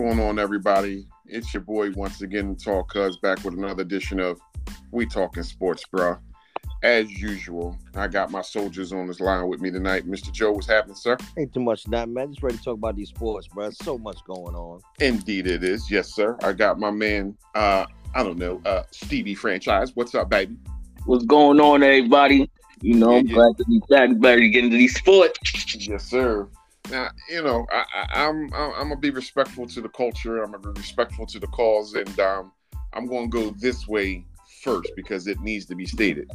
going on, everybody? It's your boy once again, Tall Cuz, back with another edition of We Talking Sports, bro. As usual, I got my soldiers on this line with me tonight. Mr. Joe, what's happening, sir? Ain't too much that man. Just ready to talk about these sports, bro. So much going on. Indeed, it is. Yes, sir. I got my man. uh I don't know, uh Stevie franchise. What's up, baby? What's going on, everybody? You know, I'm Yeah, yeah. glad to be back, better to get into these sports. Yes, sir. Now, you know, I, I, I'm I'm I'm gonna be respectful to the culture. I'm gonna be respectful to the cause, and um, I'm gonna go this way first because it needs to be stated.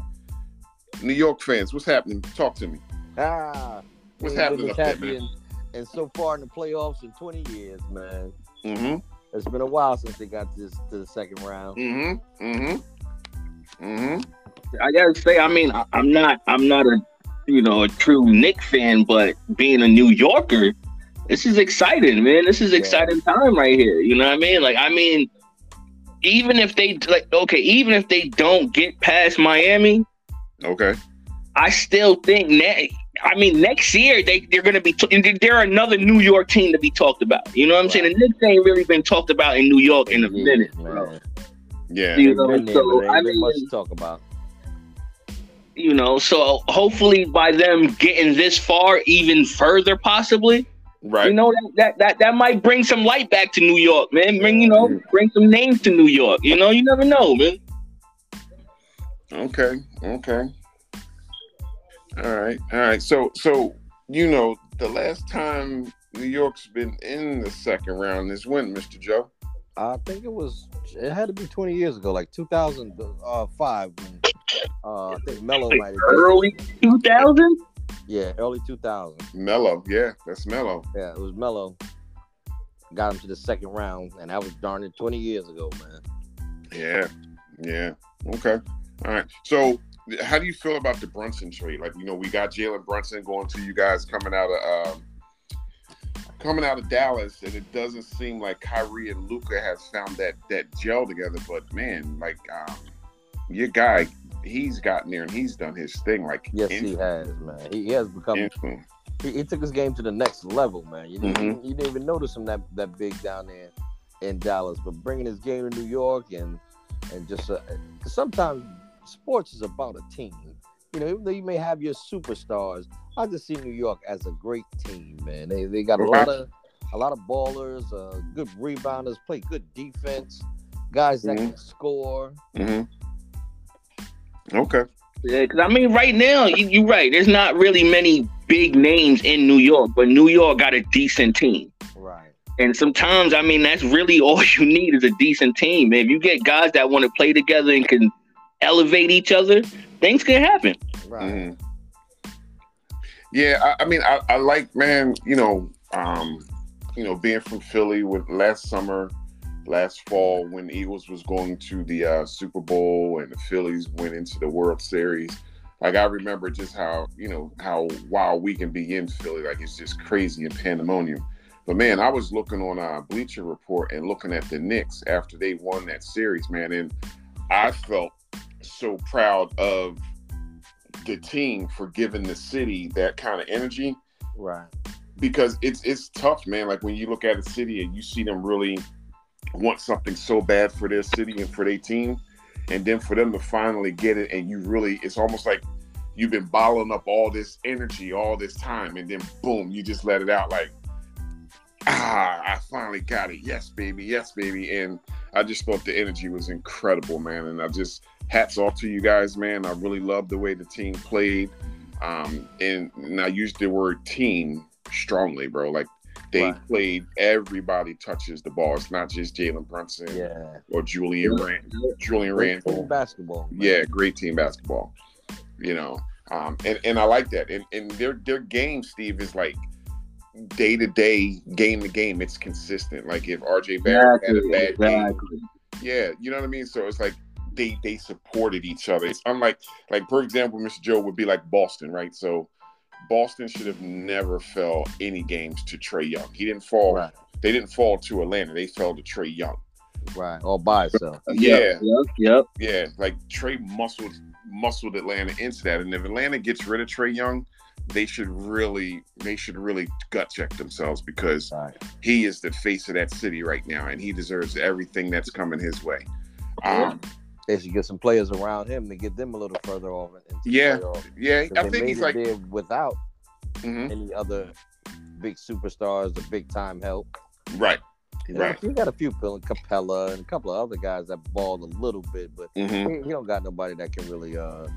New York fans, what's happening? Talk to me. Ah, What's happening up there, man? And, and so far in the playoffs in 20 years, man. Mm-hmm. It's been a while since they got this to the second round. Mm-hmm. Mm-hmm. Mm-hmm. I gotta say, I mean, I, I'm not, I'm not a, you know, a true Knick fan, but being a New Yorker, this is exciting, man. This is Yeah. exciting time right here. You know what I mean? Like, I mean, even if they like, okay, even if they don't get past Miami, Okay. I still think ne- I mean, next year they they're gonna be t- they're another New York team to be talked about. You know what I'm saying? The Knicks ain't really been talked about in New York in a minute, bro. man. Yeah. You know, so, I mean- much to talk about. You know, so hopefully by them getting this far, even further, possibly, Right. you know, that, that that that might bring some light back to New York, man. Bring you know, bring some names to New York. You know, you never know, man. Okay. Okay. All right. All right. So so you know the last time New York's been in the second round is when, Mr. Joe? I think it was, it had to be 20 years ago, like 2005. Uh, when, uh, I think Melo might have. Early two thousand. Yeah, early 2000. Melo. Yeah, that's Melo. Yeah, it was Melo. Got him to the second round, and that was darn it 20 years ago, man. Yeah. Yeah. Okay. All right. So how do you feel about the Brunson trade? Like, you know, we got Jalen Brunson going to you guys coming out of um, coming out of Dallas, and it doesn't seem like Kyrie and Luka have found that that gel together. But man, like um, your guy, he's gotten there and he's done his thing. Like, Yes, he has, man. He, he has become. instant. He, he took his game to the next level, man. You didn't, Mhm. you didn't even notice him that that big down there in Dallas, but bringing his game to New York and and just uh, sometimes sports is about a team. You know, even though you may have your superstars, I just see New York as a great team, man. They they got a lot of a lot of ballers, uh, good rebounders, play good defense, guys that Mhm. can score. hmm Okay. Yeah, because I mean, right now, you, you're right. There's not really many big names in New York, but New York got a decent team. Right. And sometimes, I mean, that's really all you need is a decent team. If you get guys that want to play together and can elevate each other, things can happen. Right. Mhm. Yeah, I, I mean, I, I like, man, you know, um, you know, being from Philly with last summer, last fall when the Eagles was going to the uh, Super Bowl and the Phillies went into the World Series. Like I remember just how you know how wild we can be in Philly. Like it's just crazy and pandemonium. But man, I was looking on uh, Bleacher Report and looking at the Knicks after they won that series, man, and I felt so proud of the team for giving the city that kind of energy Right. because it's it's tough, man. Like when you look at a city and you see them really want something so bad for their city and for their team, and then for them to finally get it, and you really, it's almost like you've been bottling up all this energy all this time, and then boom, you just let it out like, ah, I finally got it. Yes, baby. Yes, baby. And I just thought the energy was incredible, man. And I just hats off to you guys, man. I really love the way the team played. Um, and, and I used the word team strongly, bro. Like they Right. played everybody touches the ball. It's not just Jalen Brunson Yeah. or Julian Yeah. Rand, Julian Great team basketball. man. Yeah, great team basketball. You know, um, and and I like that. And and their their game, Steve, is like day to day, game to game. It's consistent. Like if RJ Barrett had a bad game, yeah, you know what I mean. So it's like they they supported each other. It's unlike like for example, Mr. Joe would be like Boston, right? So Boston should have never fell any games to Trae Young. He didn't fall. Right. They didn't fall to Atlanta. They fell to Trae Young. Right. All by itself. Yeah. Yep. Yep. Yeah, like Trae muscled muscled Atlanta into that, and if Atlanta gets rid of Trae Young, they should really they should really gut check themselves because Right. he is the face of that city right now, and he deserves everything that's coming his way. Um, They should get some players around him to get them a little further off. Yeah. yeah, I think he's like, without mhm, any other big superstars, the big time help. right, Right. you got a few Capela and a couple of other guys that balled a little bit, but hmm he, he don't got nobody that can really uh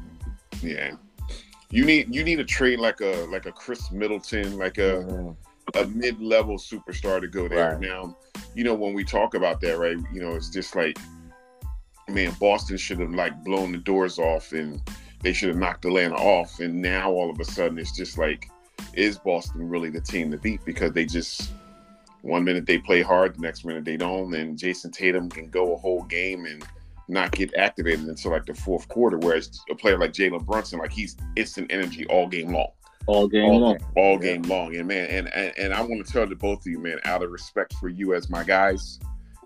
yeah. You need you need a trade like a like a Khris Middleton, like a mhm. a mid level superstar to go there. Right. Now, you know when we talk about that, right? You know, it's just like, man, Boston should have like blown the doors off, and they should have knocked Atlanta off, and now all of a sudden it's just like, is Boston really the team to beat? Because they just one minute they play hard, the next minute they don't, and Jayson Tatum can go a whole game and not get activated until like the fourth quarter. Whereas a player like Jalen Brunson, like he's instant energy all game long All game All long. game. all Yeah. game long. And man, and, and and I want to tell to both of you, man, out of respect for you as my guys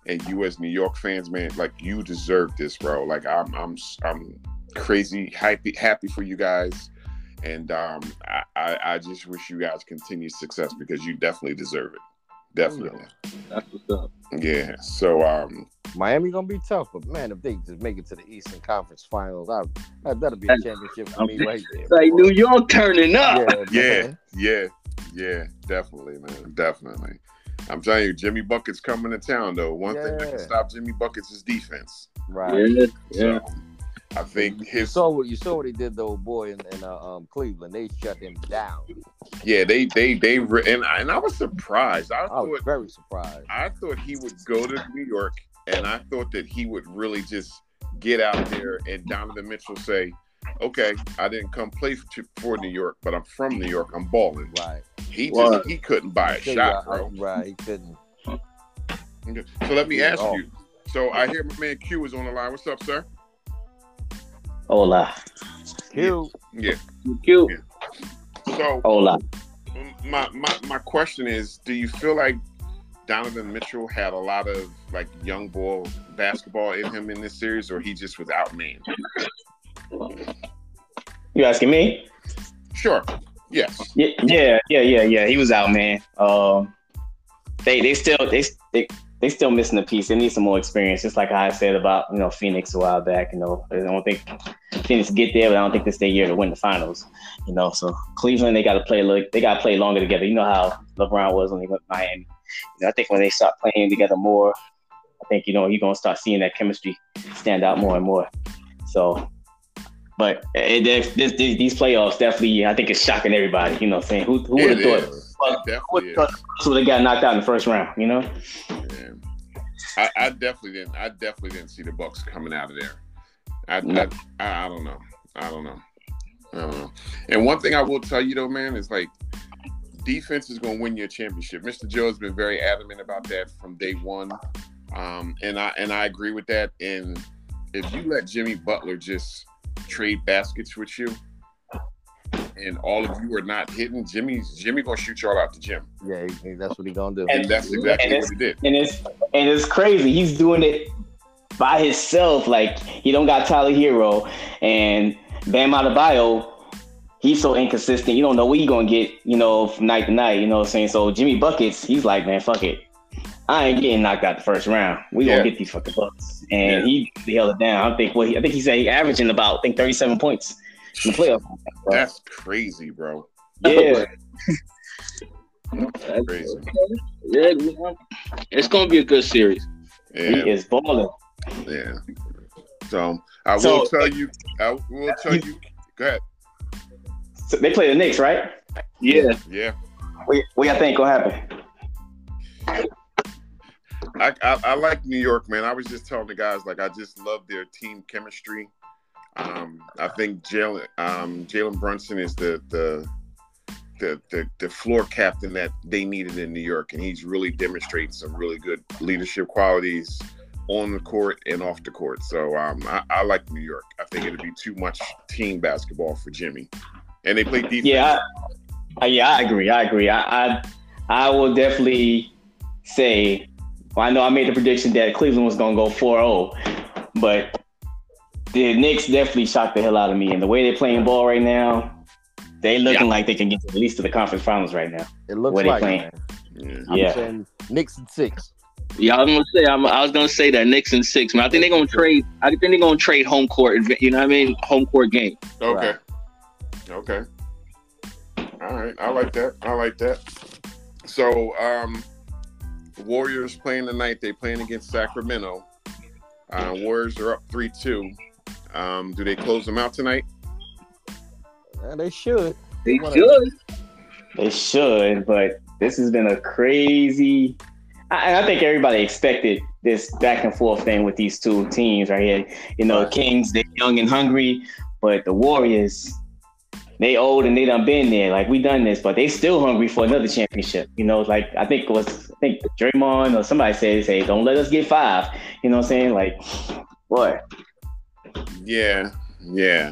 and you as New York fans, man, like you deserve this, bro. Like I'm I'm I'm crazy happy happy for you guys. And um I, I, I just wish you guys continued success because you definitely deserve it. Definitely. That's what's up. Yeah. So um Miami gonna be tough, but man, if they just make it to the Eastern Conference Finals, I, that that'll be a championship for me right there. Like boy. New York turning up. yeah, man. yeah, yeah, definitely, man. Definitely. I'm telling you, Jimmy Bucket's coming to town though. One thing that can stop Jimmy Buckets is defense. right. Yeah, yeah. So I think You saw what you saw what he did, though, boy, in, in uh, um, Cleveland. They shut him down. yeah they they they re- and I, and I was surprised. I I was very surprised. I thought he would go to New York, and I thought that he would really just get out there and Donovan Mitchell say, "Okay, I didn't come play for, for New York, but I'm from New York. I'm balling." Right. He just Right. he couldn't buy a He shot, bro. Right. He couldn't. Okay, So let me ask oh. you. So I hear my man Q is on the line. What's up, sir? Hola. Q. Yeah. Cute. So Hola. my, my my question is, do you feel like Donovan Mitchell had a lot of like young ball basketball in him in this series, or he just was out outmanned? You asking me? Sure. Yes. Yeah, yeah, yeah, yeah, yeah. He was out, man. Um, they they still they they they still missing a piece. They need some more experience. Just like I said about you know Phoenix a while back. You know, I don't think Phoenix get there, but I don't think this their year to win the finals. You know, so Cleveland they got to play little, they got to play longer together. You know how LeBron was when he went to Miami. You know, I think when they start playing together more, I think you know you're gonna start seeing that chemistry stand out more and more. So. But it, it, this, these these playoffs definitely, I think it's shocking everybody. You know, what I'm saying who, who would have thought is. Well, who would have so they got knocked out in the first round? You know, I, I definitely didn't. I definitely didn't see the Bucks coming out of there. I, No. I, I, don't know. I don't know. I don't know. And one thing I will tell you though, man, is like defense is going to win your championship. Mr. Joe has been very adamant about that from day one, um, and I and I agree with that. And if you let Jimmy Butler just trade baskets with you, and all of you are not hitting, Jimmy's Jimmy gonna shoot y'all out the gym, Yeah, he- he- that's what he gonna do. and that's exactly And what he did. and it's and it's crazy. He's doing it by himself. Like he don't got Tyler Herro and Bam Adebayo. He's so inconsistent. You don't know what he gonna get. You know, from night to night. You know what I'm saying? So Jimmy buckets. He's like, man, fuck it. I ain't getting knocked out the first round. We Yeah. gonna get these fucking bucks. And he, he held it down. I think what he, I think he said he averaging about I think 37 points in the playoffs. That's crazy, bro. Yeah. That's Crazy. Yeah, we it's gonna be a good series. He is balling. yeah. So I So- will tell you. I will uh, tell you. Go ahead. So they play the Knicks, right? Yeah, Yeah, What, what y'all think gonna happen? I, I I like New York, man. I was just telling the guys like I just love their team chemistry. Um, I think Jalen um, Jalen Brunson is the the the, the the floor captain that they needed in New York, and he's really demonstrating some really good leadership qualities on the court and off the court. So um, I, I like New York. I think it'd be too much team basketball for Jimmy, and they play defense. Yeah, I, yeah, I agree. I agree. I, I I will definitely say. Well, I know I made the prediction that Cleveland was gonna go 4-0, but the Knicks definitely shocked the hell out of me. And the way they're playing ball right now, they looking Yeah. like they can get to at least to the conference finals right now. It looks Where they like playing? Yeah. I'm Yeah. saying Knicks and six. Yeah, I was gonna say I'm, I was gonna say that Knicks and six, man. I think they're gonna trade. I think they're gonna trade home court. You know what I mean? Home court game. Okay. Okay. All right. I like that. I like that. So, um, Warriors playing tonight. They playing against Sacramento. Uh, Warriors are up three two. Um, do they close them out tonight? Yeah, they should. They What should. They should, but this has been a crazy. I, I think everybody expected this back and forth thing with these two teams right here. You know, Right. Kings they're young and hungry, but the Warriors they old and they done been there. Like we done this, but they still hungry for another championship. You know, like I think it was I think Draymond or somebody said, "Say don't let us get five. You know what I'm saying? Like, boy. Yeah. Yeah.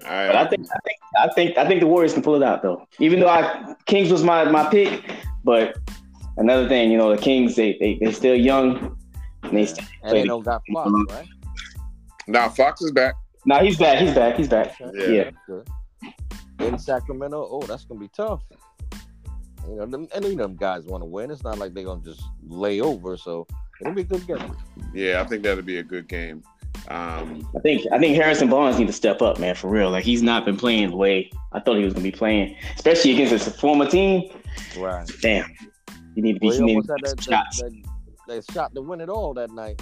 But I think I think I think I think the Warriors can pull it out though. Even though I Kings was my my pick, but another thing, you know, the Kings they they they still young. And they still, And they don't got Fox, right? now Fox is back. nah, he's back. He's back. He's back. Yeah. Yeah. That's good. In Sacramento, oh, that's gonna be tough. You know, them, any of them guys want to win. It's not like they're gonna just lay over. So it'll be a good game. Yeah, I think that'll be a good game. Um, I think I think Harrison Barnes need to step up, man, for real. Like he's not been playing the way I thought he was gonna be playing, especially against his former team. Right. Damn, you need to be. Well, he need almost to had be that, that, shots. that, that shot to win it all that night.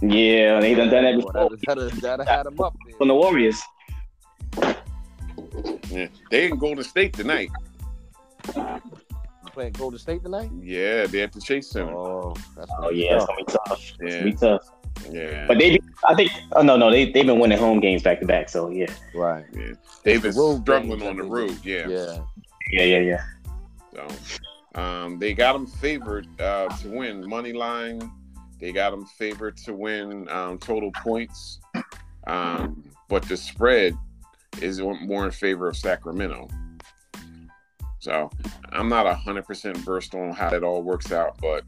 Yeah, they done done that Boy, before That, that, that had him up there. from the Warriors. Yeah, they in Golden State tonight. Playing Golden State tonight. Yeah, they at the Chase Center. Oh, that's Oh yeah, it's gonna be tough. It's Yeah. gonna be tough. Yeah, But they, I think, oh no, no, they they've been winning home games back to back. So yeah, right. yeah. They've been The struggling games on the road. Yeah. Yeah. yeah, yeah, yeah. So, um, they got them favored uh, to win money line. They got them favored to win um, total points, um, but the spread is more in favor of Sacramento. So I'm not hundred percent versed on how it all works out, but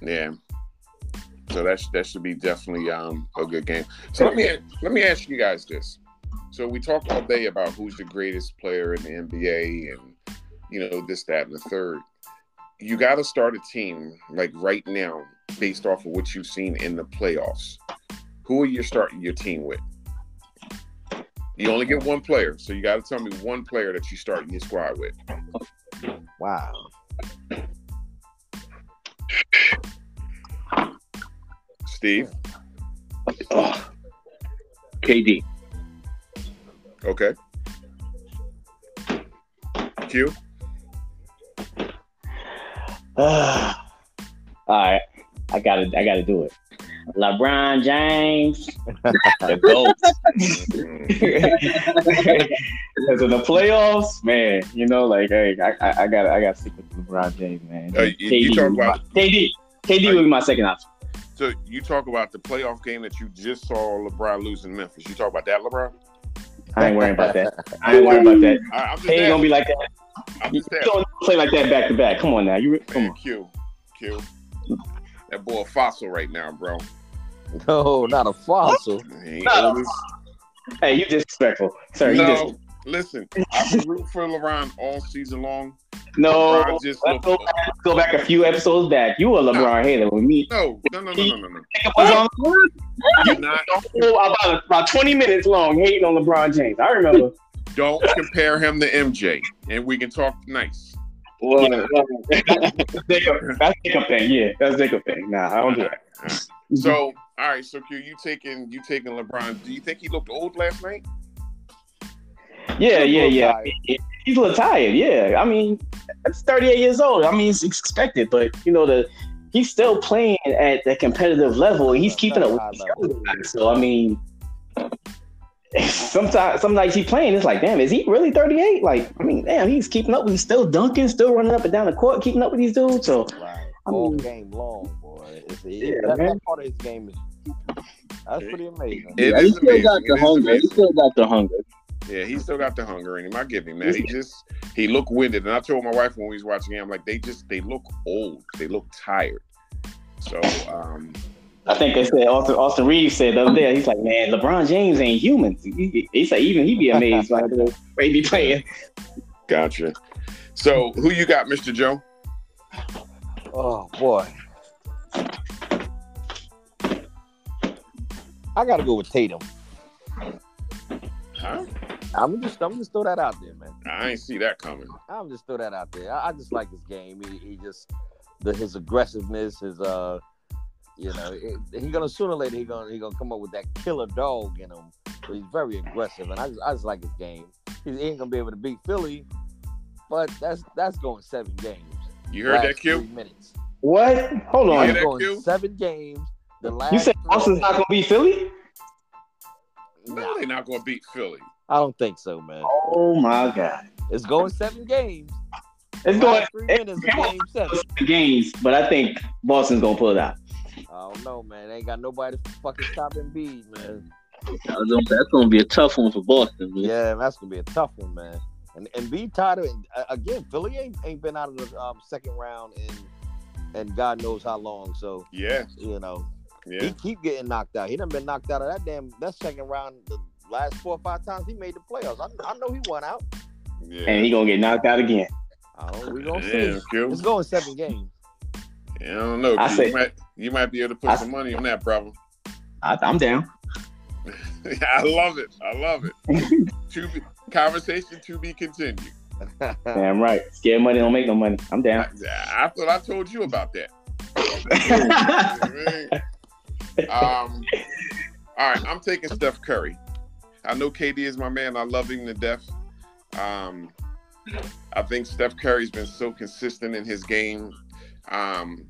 yeah. So that sh- that should be definitely um, a good game. So let me let me ask you guys this. So we talked all day about who's the greatest player in the NBA and you know, this, that, and the third. You got to start a team like right now based off of what you've seen in the playoffs. Who are you starting your team with? You only get one player, so you got to tell me one player that you starting your squad with. Wow. Steve, Oh. KD. okay. Q, All right, I gotta, I gotta do it. LeBron James, the goat. Because in the playoffs, man, you know, like, hey, I, I, I gotta, I gotta stick with LeBron James, man. Uh, you- you talk about- my- KD, KD would be my second option. so you talk about the playoff game that you just saw LeBron lose in Memphis. You talk about that, LeBron? I ain't worrying about that. I ain't worrying about that. I, I'm just He ain't gonna be like that. I'm You just asking. don't play like that back to back. Come on now, you re- come Man, on. Q, Q. That boy a fossil right now, bro. No, not a fossil. He ain't No. old Hey, you disrespectful, sir. You just listen, I've been rooting for LeBron all season long. no. LeBron just Let's go back, let's go back a few episodes back. You were a LeBron hater with me. No, no, no, no, no, no, no. Jacob You're not. about about twenty minutes long hating on LeBron James. I remember. Don't compare him to MJ, and we can talk nice. Well, That's Jacob, that's Jacob thing. Yeah, that's Jacob thing. Nah, I don't do that. So, all right, so Q, you taking you taking LeBron? Do you think he looked old last night? Yeah, yeah, little yeah. tired. He's a little tired. Yeah, I mean, that's 38 years old. I mean, it's expected, but you know the he's still playing at the competitive level, and he's keeping up with these guys. So I mean, sometimes some nights he playing, it's like, damn, is he really 38? Like, I mean, damn, he's keeping up. He's still dunking, still running up and down the court, keeping up with these dudes. So Right. I All mean- game long, boy. It's, it, Yeah, that, man. that part of his game is that's pretty amazing. It yeah, he still amazing. got the It is hunger. He still got the hunger. Yeah, he still got the hunger in him. I give him that. He just he looked winded, and I told my wife when we was watching him, like they just they look old. They look tired. So, um, I think they said Austin, Austin Reaves said the other day. He's like, man, LeBron James ain't human. He, he said even he'd be amazed by the way he be playing. Gotcha. So who you got, Mr. Joe? Oh boy. I gotta go with Tatum. Huh? I'm just I'm just throw that out there, man. I ain't see that coming. I'm just throw that out there. I, I just like his game. He, he just the his aggressiveness, his uh, you know, it, he gonna sooner or later he gonna he gonna come up with that killer dog in him. So he's very aggressive, and I just I just like his game. He ain't gonna be able to beat Philly, but that's that's going seven games. You heard that, Q? minutes. What? Hold You on. hear that, going Q? seven games. The last You said Boston's not gonna beat Philly? No, Nah, they're not going to beat Philly. I don't think so, man. Oh my god. It's going seven games. It's going three minutes of game seven. games, but I think Boston's gonna pull it out. I don't know, man. They ain't got nobody to fucking stop Embiid, man. That's gonna- be a tough one for Boston. Man. Yeah, that's gonna be a tough one, man. And and be tired of it. Uh, again. Philly ain't, ain't been out of the um, second round in and God knows how long. So Yeah, you know yeah. he keep getting knocked out. He done been knocked out of that damn that second round the last four or five times he made the playoffs. I, I know he won out. Yeah. And he gonna get knocked out again. I don't. We gonna Yeah, see. It's going seven games. Yeah, I don't know. I say- you might you might be able to put I- some money on that, brother. I, I'm down. I love it. I love it. to be, conversation to be continued. Damn right. Scared money don't make no money. I'm I, down. I thought I told you about that. um, all right, I'm taking Steph Curry. I know KD is my man. I love him to death. Um, I think Steph Curry's been so consistent in his game. Um,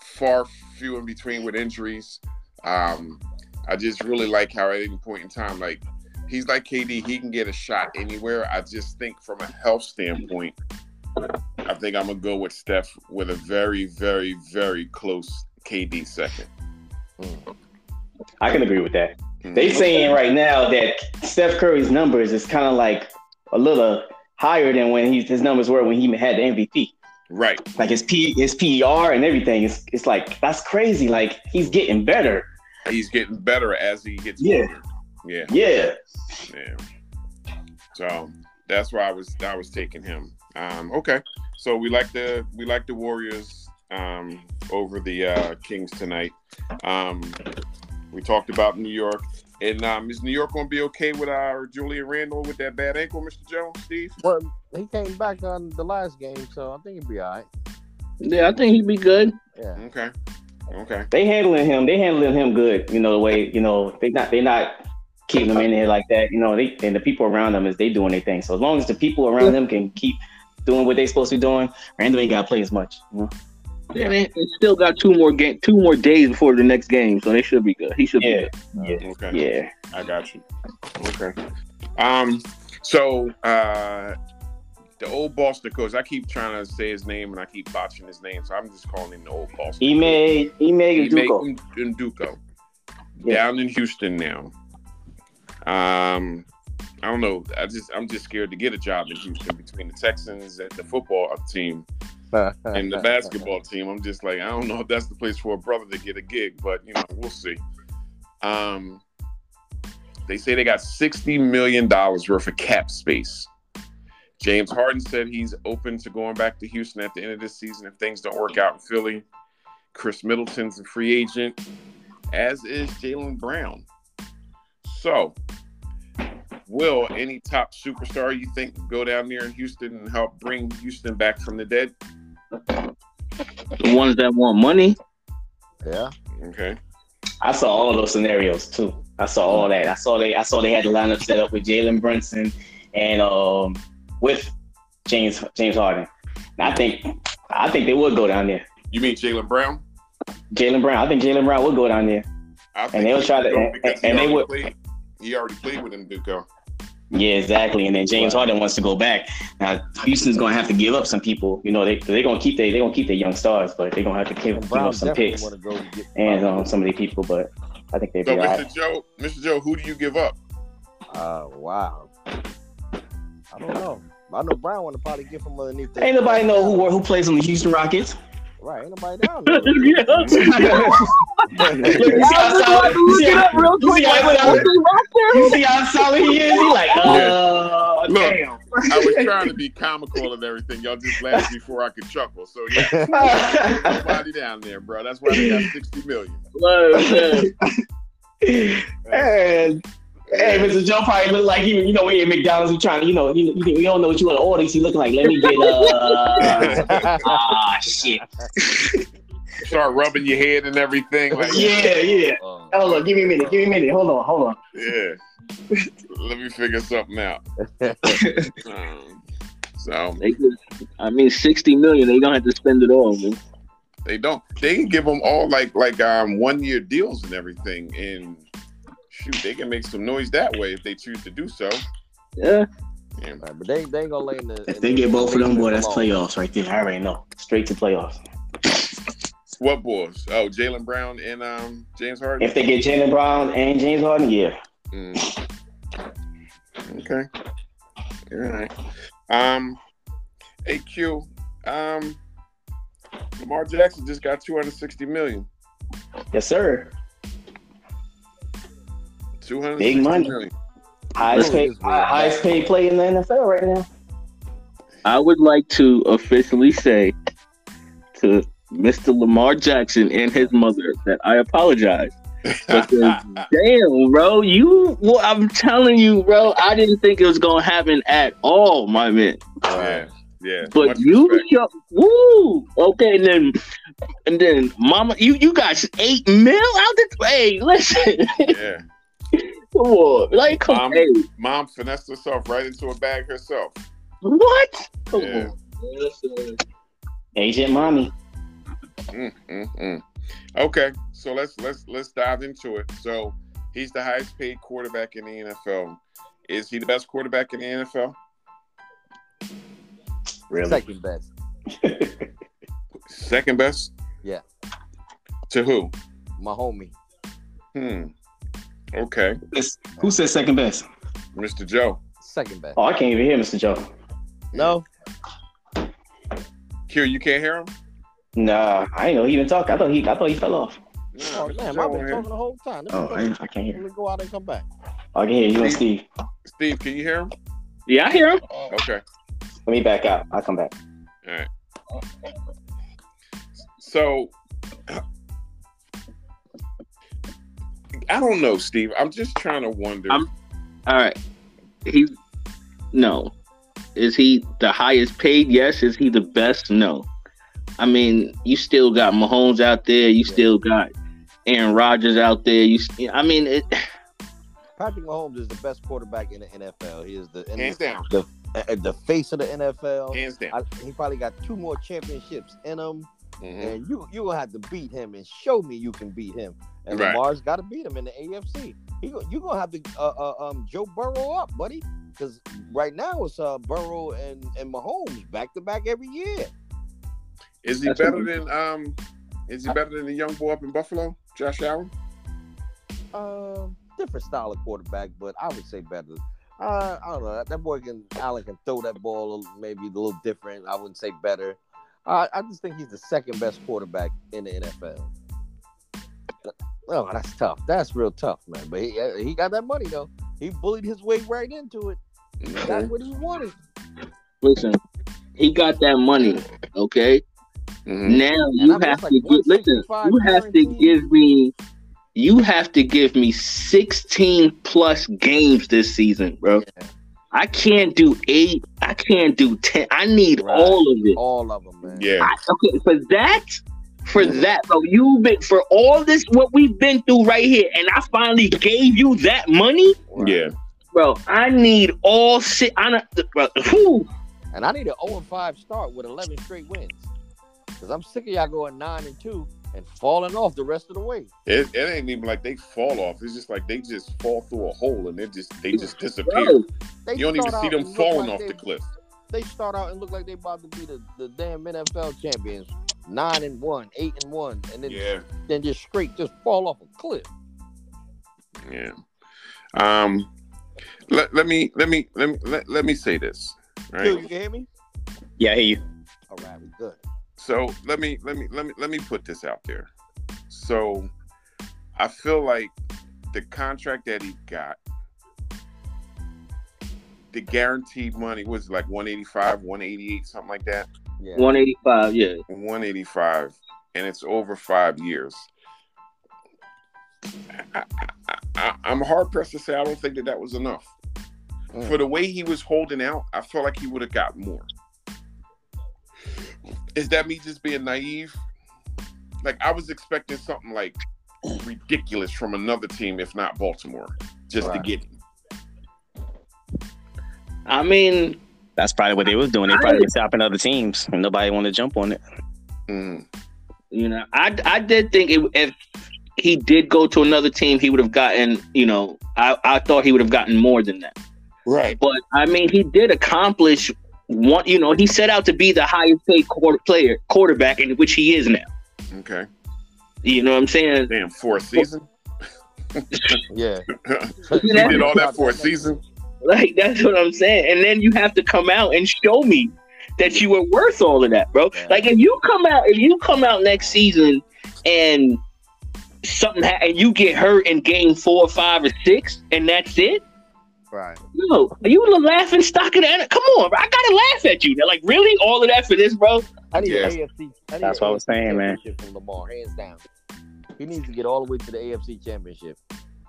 far few in between with injuries. Um, I just really like how at any point in time, like he's like KD, he can get a shot anywhere. I just think from a health standpoint, I think I'm gonna go with Steph with a very, very, very close KD second. I can agree with that. Mm. They saying right now that Steph Curry's numbers is kind of like a little higher than when he, his numbers were when he had the MVP. Right. Like his P his PER and everything. It's it's like that's crazy. Like he's getting better. He's getting better as he gets Yeah. older. Yeah, Yeah. yeah. So that's why I was I was taking him. Um, okay. So we like the we like the Warriors um, over the uh, Kings tonight. Um, we talked about New York. And um, is New York going to be okay with our Julian Randle with that bad ankle, Mr. Jones, Steve? Well, he came back on the last game, so I think he'll be all right. Yeah, I think he'd be good. Yeah. Okay. Okay. They handling him. They handling him good. You know the way. You know they not they not keeping him in there like that. You know they and the people around them is they doing their thing. So as long as the people around them can keep doing what they supposed to be doing, Randle ain't got to play as much. You know? Yeah, they, they still got two more game, two more days before the next game, so they should be good. He should Yeah. be good. Yeah. Okay. Yeah. I got you. Okay. Um. So uh, the old Boston coach. I keep trying to say his name and I keep botching his name, so I'm just calling him the old Boston. Ime Ime Ime Udoka. Nduko. Yeah. Down in Houston now. Um. I don't know. I just I'm just scared to get a job in Houston between the Texans and the football team and the basketball team. I'm just like I don't know if that's the place for a brother to get a gig, but you know we'll see. Um, they say they got sixty million dollars worth of cap space. James Harden said he's open to going back to Houston at the end of this season if things don't work out in Philly. Khris Middleton's a free agent, as is Jalen Brown. So, will any top superstar you think go down there in Houston and help bring Houston back from the dead? The ones that want money, yeah. Okay. I saw all those scenarios too. I saw all that. I saw they I saw they had the lineup set up with Jalen Brunson and um with James James Harden. And I think I think they would go down there. You mean Jalen Brown? Jalen Brown. I think Jalen Brown would go down there. I And they'll try to- and- and they would- Played, he already played with him, Duco. Yeah, exactly. And then James Harden wants to go back. Now Houston's gonna have to give up some people. You know, they they're gonna keep they they're gonna keep their young stars, but they're gonna have to give, give up some definitely picks want to go get and um, some of the people. But I think they'd So, be all Mr. right. Joe, Mr. Joe, who do you give up? Uh, wow. I don't know. I know Brown want to probably get from underneath. that- Ain't nobody know who who plays on the Houston Rockets. Right, ain't nobody down there. You see how solid? You see how- you see how solid? You see how solid he is? He like, uh, Look. damn. I was trying to be comical and everything. Y'all just laughed before I could chuckle. So yeah, nobody down there, bro. That's why they got sixty million. and, hey, Mr. Joe probably look like he, you know, we at McDonald's, we trying to, you know, you, you, you don't know what you want to order. He looking like, let me get, uh, ah, shit. Start rubbing your head and everything. Like, Yeah, yeah. Um, Hold on, give me a minute, give me a minute. Hold on, hold on. yeah. Let me figure something out. Um, so They could, I mean, sixty million. They don't have to spend it all, man. they don't. They can give them all like like um one year deals and everything, and shoot, they can make some noise that way if they choose to do so. Yeah. Yeah. Right, but they, they ain't gonna lay in the. If in they get both of them, boy, that's alone. playoffs right there. I already know. Straight to playoffs. What boys? Oh, Jalen Brown and um James Harden. If they get Jalen Brown and James Harden, yeah. Mm. Okay. All right. Um, AQ. Um, Lamar Jackson just got 260 million. Yes, sir. 260 Big money. million. Highest paid, highest paid player in the NFL right now. I would like to officially say to Mr. Lamar Jackson and his mother that I apologize. Because, damn, bro, you, well, I'm telling you, bro, I didn't think it was going to happen at all, my man. yeah, yeah. But you, respect. yo, woo, okay, and then, and then, mama, you, you got eight mil out the, hey, listen, yeah. come on, like, come Mom- hey, Mom finessed herself right into a bag herself. what? Come Yeah. on. Agent Mommy. Mm, mm, mm. Okay, so let's let's let's dive into it. So he's the highest paid quarterback in the NFL. Is he the best quarterback in the NFL? Really? Second best. Second best? Yeah. To who? My homie. Hmm. Okay, It's- Who said second best? Mr. Joe. Second best. Oh, I can't even hear Mr. Joe. No. Q, you can't hear him? Nah, I ain't know he even talk. I thought he, I thought he fell off. No, Oh Mr. damn, I've been talking the whole time. Let Oh, I, I can't hear. let me go out and come back. I can hear you and Steve. Steve, can you hear him? Yeah, I hear him. Okay. Let me back out. I'll come back. All right. So I don't know, Steve. I'm just trying to wonder. I'm- All right. He no. Is he the highest paid? Yes. Is he the best? No. I mean, you still got Mahomes out there. You Yeah. still got Aaron Rodgers out there. You, s- I mean, it, Patrick Mahomes is the best quarterback in the NFL. He is the Hands down. the, uh, the face of the NFL. Hands down. I, he probably got two more championships in him, Mhm. and you you gonna have to beat him and show me you can beat him. And Right. Lamar's got to beat him in the AFC. He go, you gonna have to uh, uh, um Joe Burrow up, buddy, because right now it's uh Burrow and and Mahomes back to back every year. Is he That's better than um? Is he better than the young boy up in Buffalo, Josh Allen? Um, different style of quarterback, but I would say better. Uh, I don't know. That, that boy can Allen can throw that ball maybe a little different. I wouldn't say better. Uh, I just think he's the second best quarterback in the NFL. Oh, that's tough. That's real tough, man. But he uh, he got that money though. He bullied his way right into it. That's what he wanted. listen, he got that money. Okay. Mhm. Now you I mean, have it's like to give. Listen, you have to give me. You have to give me 16 plus games this season, bro. Yeah, I can't do eight. I can't do ten. I need Right. all of it. all of them, man. Yeah. I, okay, for that, for that, bro, you've been for all this what we've been through right here, and I finally gave you that money, Yeah. bro. I need all six. I don't- bro, whew. And I need an 0 5 start with 11 straight wins. Because I'm sick of y'all going 9 and 2 and falling off the rest of the way. It, it ain't even like they fall off. It's just like they just fall through a hole and they just they just disappear. bro, They You don't even see them falling like off they, the cliff. They start out and look like they about to be the, the damn NFL champions. 9 and 1, 8 and 1, and then, Yeah. then just straight just fall off a cliff. Yeah. Um. Let, let me let me let me let, let me say this. Right. Phil, you can hear me? Yeah, I hear you. All right, we good. So let me let me let me let me put this out there. So I feel like the contract that he got, the guaranteed money was like 185, 188, something like that. Yeah. 185, yeah. 185, and it's over five years. I, I, am hard pressed to say I don't think that that was enough. Mm. For the way he was holding out, I felt like he would have got more. Is that me just being naive? Like I was expecting something like ridiculous from another team, if not Baltimore, just Right. to get him. I mean, That's probably what they was doing. They probably been stopping other teams, and nobody wanted to jump on it. Mm. you know, I I did think it, if he did go to another team, he would have gotten, you know, I, I thought he would have gotten more than that. Right. But I mean, he did accomplish one. You know, he set out to be the highest paid quarter player quarterback, in which he is now. Okay. You know what I'm saying? Damn, for a season. Yeah. he did all that for a season. Like that's what I'm saying. And then you have to come out and show me that you were worth all of that, bro. Yeah. Like if you come out, if you come out next season and something ha- and you get hurt in game four, five, or six, and that's it. Right. No, are you the laughing stock of the Come on, bro. I gotta laugh at you. They're like, really? All of that for this, bro? I need Yeah. an AFC. I need That's an what I was saying, man. championship From Lamar, hands down. He needs to get all the way to the AFC championship.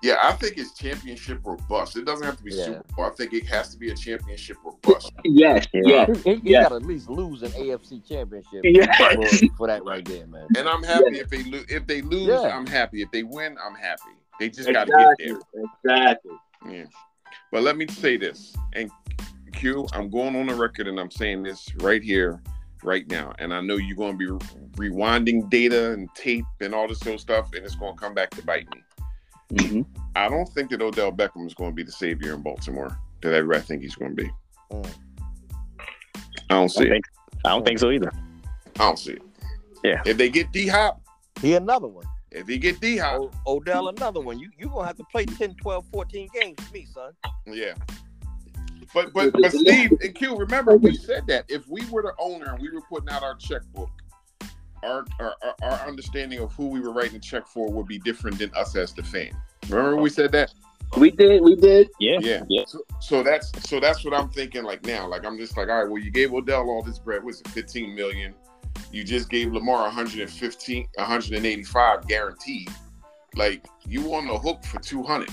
Yeah, I think it's championship or bust. It doesn't have to be Yeah. Super Bowl. I think it has to be a championship or bust. Yes, Yeah. yeah, He, he, he got to at least lose an AFC championship Yes. for, for that right there, man. And I'm happy if they lose. If they lose, Yeah. I'm happy. If they win, I'm happy. They just got to get there. exactly. Yeah. But let me say this, and Q, I'm going on the record and I'm saying this right here, right now. And I know you're going to be re- rewinding data and tape and all this sort of stuff, and it's going to come back to bite me. Hmm I don't think that Odell Beckham is going to be the savior in Baltimore that everybody think he's going to be. Mm. I don't I see don't it. think, I don't think so either. I don't see it. Yeah. If they get D Hop, He another one. if he get D Hop, O- Odell another one. You you gonna have to play 10, 12, 14 games with me, son. Yeah. But but but Steve and Q, remember we said that if we were the owner and we were putting out our checkbook, our our, our, our understanding of who we were writing the check for would be different than us as the fan. Remember we said that? We did, we did. Yeah, Yeah. yeah. So, so that's so that's what I'm thinking like now. Like I'm just like, all right, well you gave Odell all this bread, was it 15 million? You just gave Lamar 115, 185 guaranteed. Like you on the hook for 200.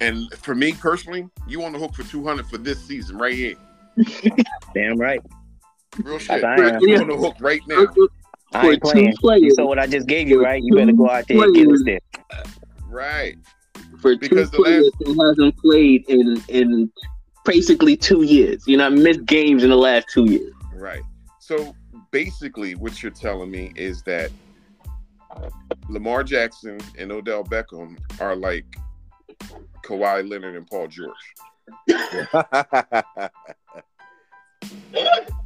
And for me personally, you on the hook for 200 for this season right here. Damn right. Real shit. I am. You on the hook right now. I ain't playing. You players. saw what I just gave you, right? You better go out there and get us there. Right. For two Because the players who hasn't played in in basically two years. You know, I missed games in the last two years. Right. So basically, what you're telling me is that Lamar Jackson and Odell Beckham are like Kawhi Leonard and Paul George.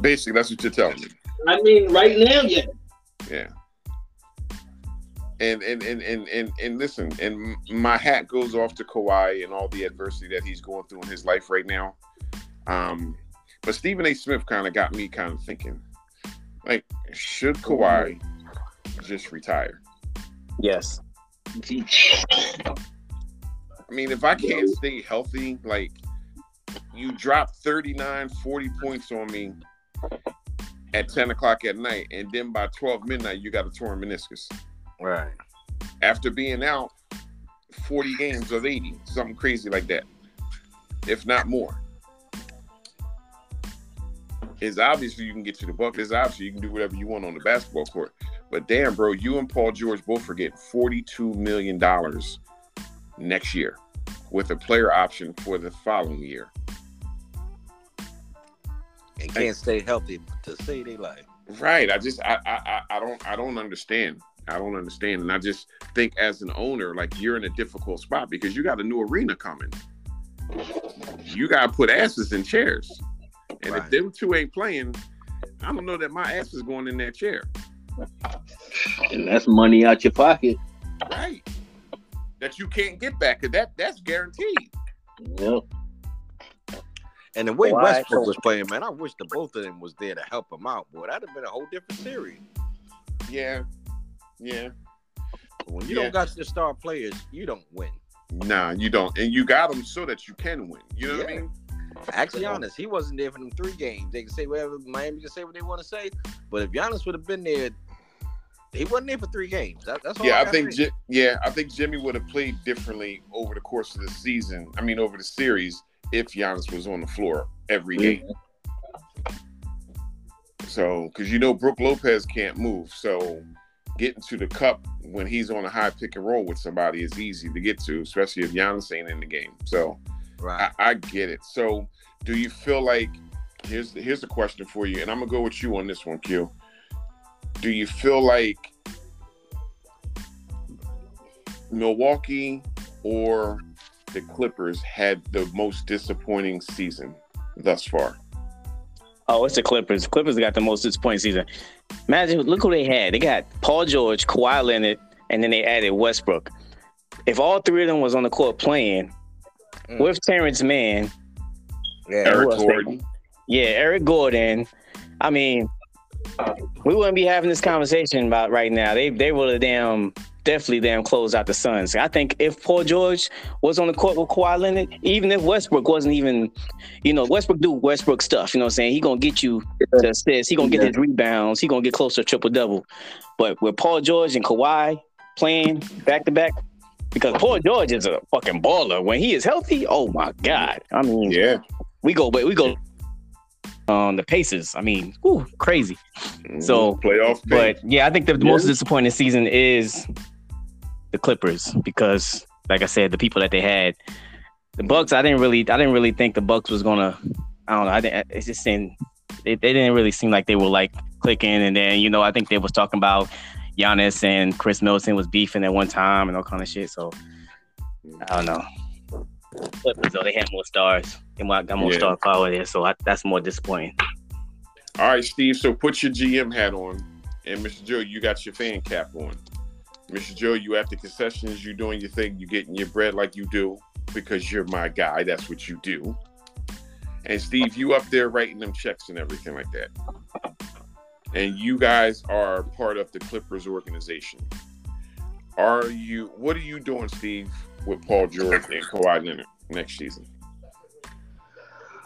Basically, that's what you're telling me. I mean, right now, yeah. Yeah. And and and and and, and listen, and my hat goes off to Kawhi and all the adversity that he's going through in his life right now. Um, but Stephen A. Smith kind of got me kind of thinking, like, should Kawhi just retire? Yes. I mean, if I can't stay healthy, like you drop 39, 40 points on me at 10 o'clock at night, and then by 12 midnight, you got a torn meniscus. right. After being out 40 games of 80, something crazy like that, if not more. It's obviously you can get to the bucket. It's obviously you can do whatever you want on the basketball court. But damn, bro, you and Paul George both are getting $42 million next year with a player option for the following year. And can't stay healthy to save their life. Right. I just I, I I- I don't I don't understand. I don't understand. And I just think as an owner, like you're in a difficult spot because you got a new arena coming. You gotta put asses in chairs. And if them two ain't playing, I don't know that my ass is going in that chair. And that's money out your pocket. Right. That you can't get back. Cause that that's guaranteed. Yep. And the oh, way Why? Westbrook was playing, man, I wish the both of them was there to help him out, boy. That'd have been a whole different series. Yeah. Yeah. When you Yeah. don't got your star players, you don't win. Nah, you don't, and you got them so that you can win. You know what I mean? Actually, honest, he wasn't there for them three games. They can say whatever Miami can say what they want to say, but if Giannis would have been there, he wasn't there for three games. That, that's all Yeah, I gotta think. Ji- yeah, I think Jimmy would have played differently over the course of the season. I mean, over the series, if Giannis was on the floor every game. So, because you know Brook Lopez can't move, so getting to the cup when he's on a high pick and roll with somebody is easy to get to, especially if Giannis ain't in the game. So, right. I, I get it. So, do you feel like here's here's the question for you, and I'm gonna go with you on this one, Q. Do you feel like Milwaukee or the Clippers had the most disappointing season thus far? Oh, it's the Clippers. Clippers got the most disappointing season. Imagine, look who they had. They got Paul George, Kawhi Leonard, and then they added Westbrook. If all three of them was on the court playing Mm. with Terance Mann, yeah, Eric else they- Gordon. yeah, Eric Gordon. I mean, we wouldn't be having this conversation about right now. They they would have damn definitely damn close out the Suns. I think if Paul George was on the court with Kawhi Leonard, even if Westbrook wasn't even, you know, Westbrook do Westbrook stuff. You know what I'm saying? He gonna get you to assists. He gonna get his rebounds. He gonna get close to triple double. But with Paul George and Kawhi playing back to back. Because Paul George is a fucking baller. When he is healthy, oh my god! I mean, Yeah. we go, but we go on the paces. I mean, whew, crazy. Mm-hmm. So, playoff, But yeah, I think the Yeah. most disappointing season is the Clippers because, like I said, the people that they had, the Bucks. I didn't really, I didn't really think the Bucks was gonna. I don't know. I didn't. It's just in. They, they didn't really seem like they were like clicking, and then you know, I think they was talking about Giannis and Khris Middleton was beefing at one time and all kind of shit. So I don't know. Clippers though, they had more stars. They got more Yeah. star power there, so I, that's more disappointing. All right, Steve. So put your GM hat on, and Mr. Joe, you got your fan cap on. Mr. Joe, you at the concessions, you doing your thing, you getting your bread like you do because you're my guy. That's what you do. And Steve, you up there writing them checks and everything like that. And you guys are part of the Clippers organization. Are you? What are you doing, Steve, with Paul George and Kawhi Leonard next season?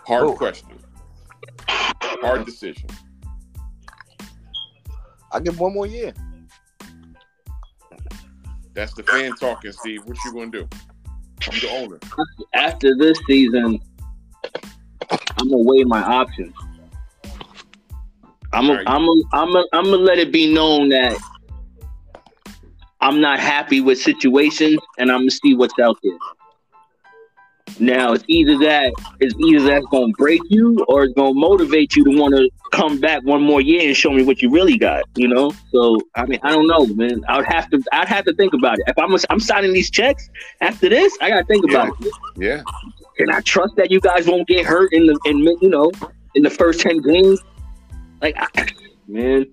Hard Oh. question. Hard decision. I give one more year. That's the fan talking, Steve. What you gonna do? You the owner. After this season, I'm gonna weigh my options. I'm gonna, I'm I'm I'm gonna let it be known that I'm not happy with situations, and I'm gonna see what's out there. Now it's either that it's either that's gonna break you or it's gonna motivate you to want to come back one more year and show me what you really got. You know. So I mean, I don't know, man. I would have to I'd have to think about it. If I'm I'm signing these checks after this, I gotta think about it. Yeah. Can I trust that you guys won't get hurt in the in you know in the first ten games? Like, I, man,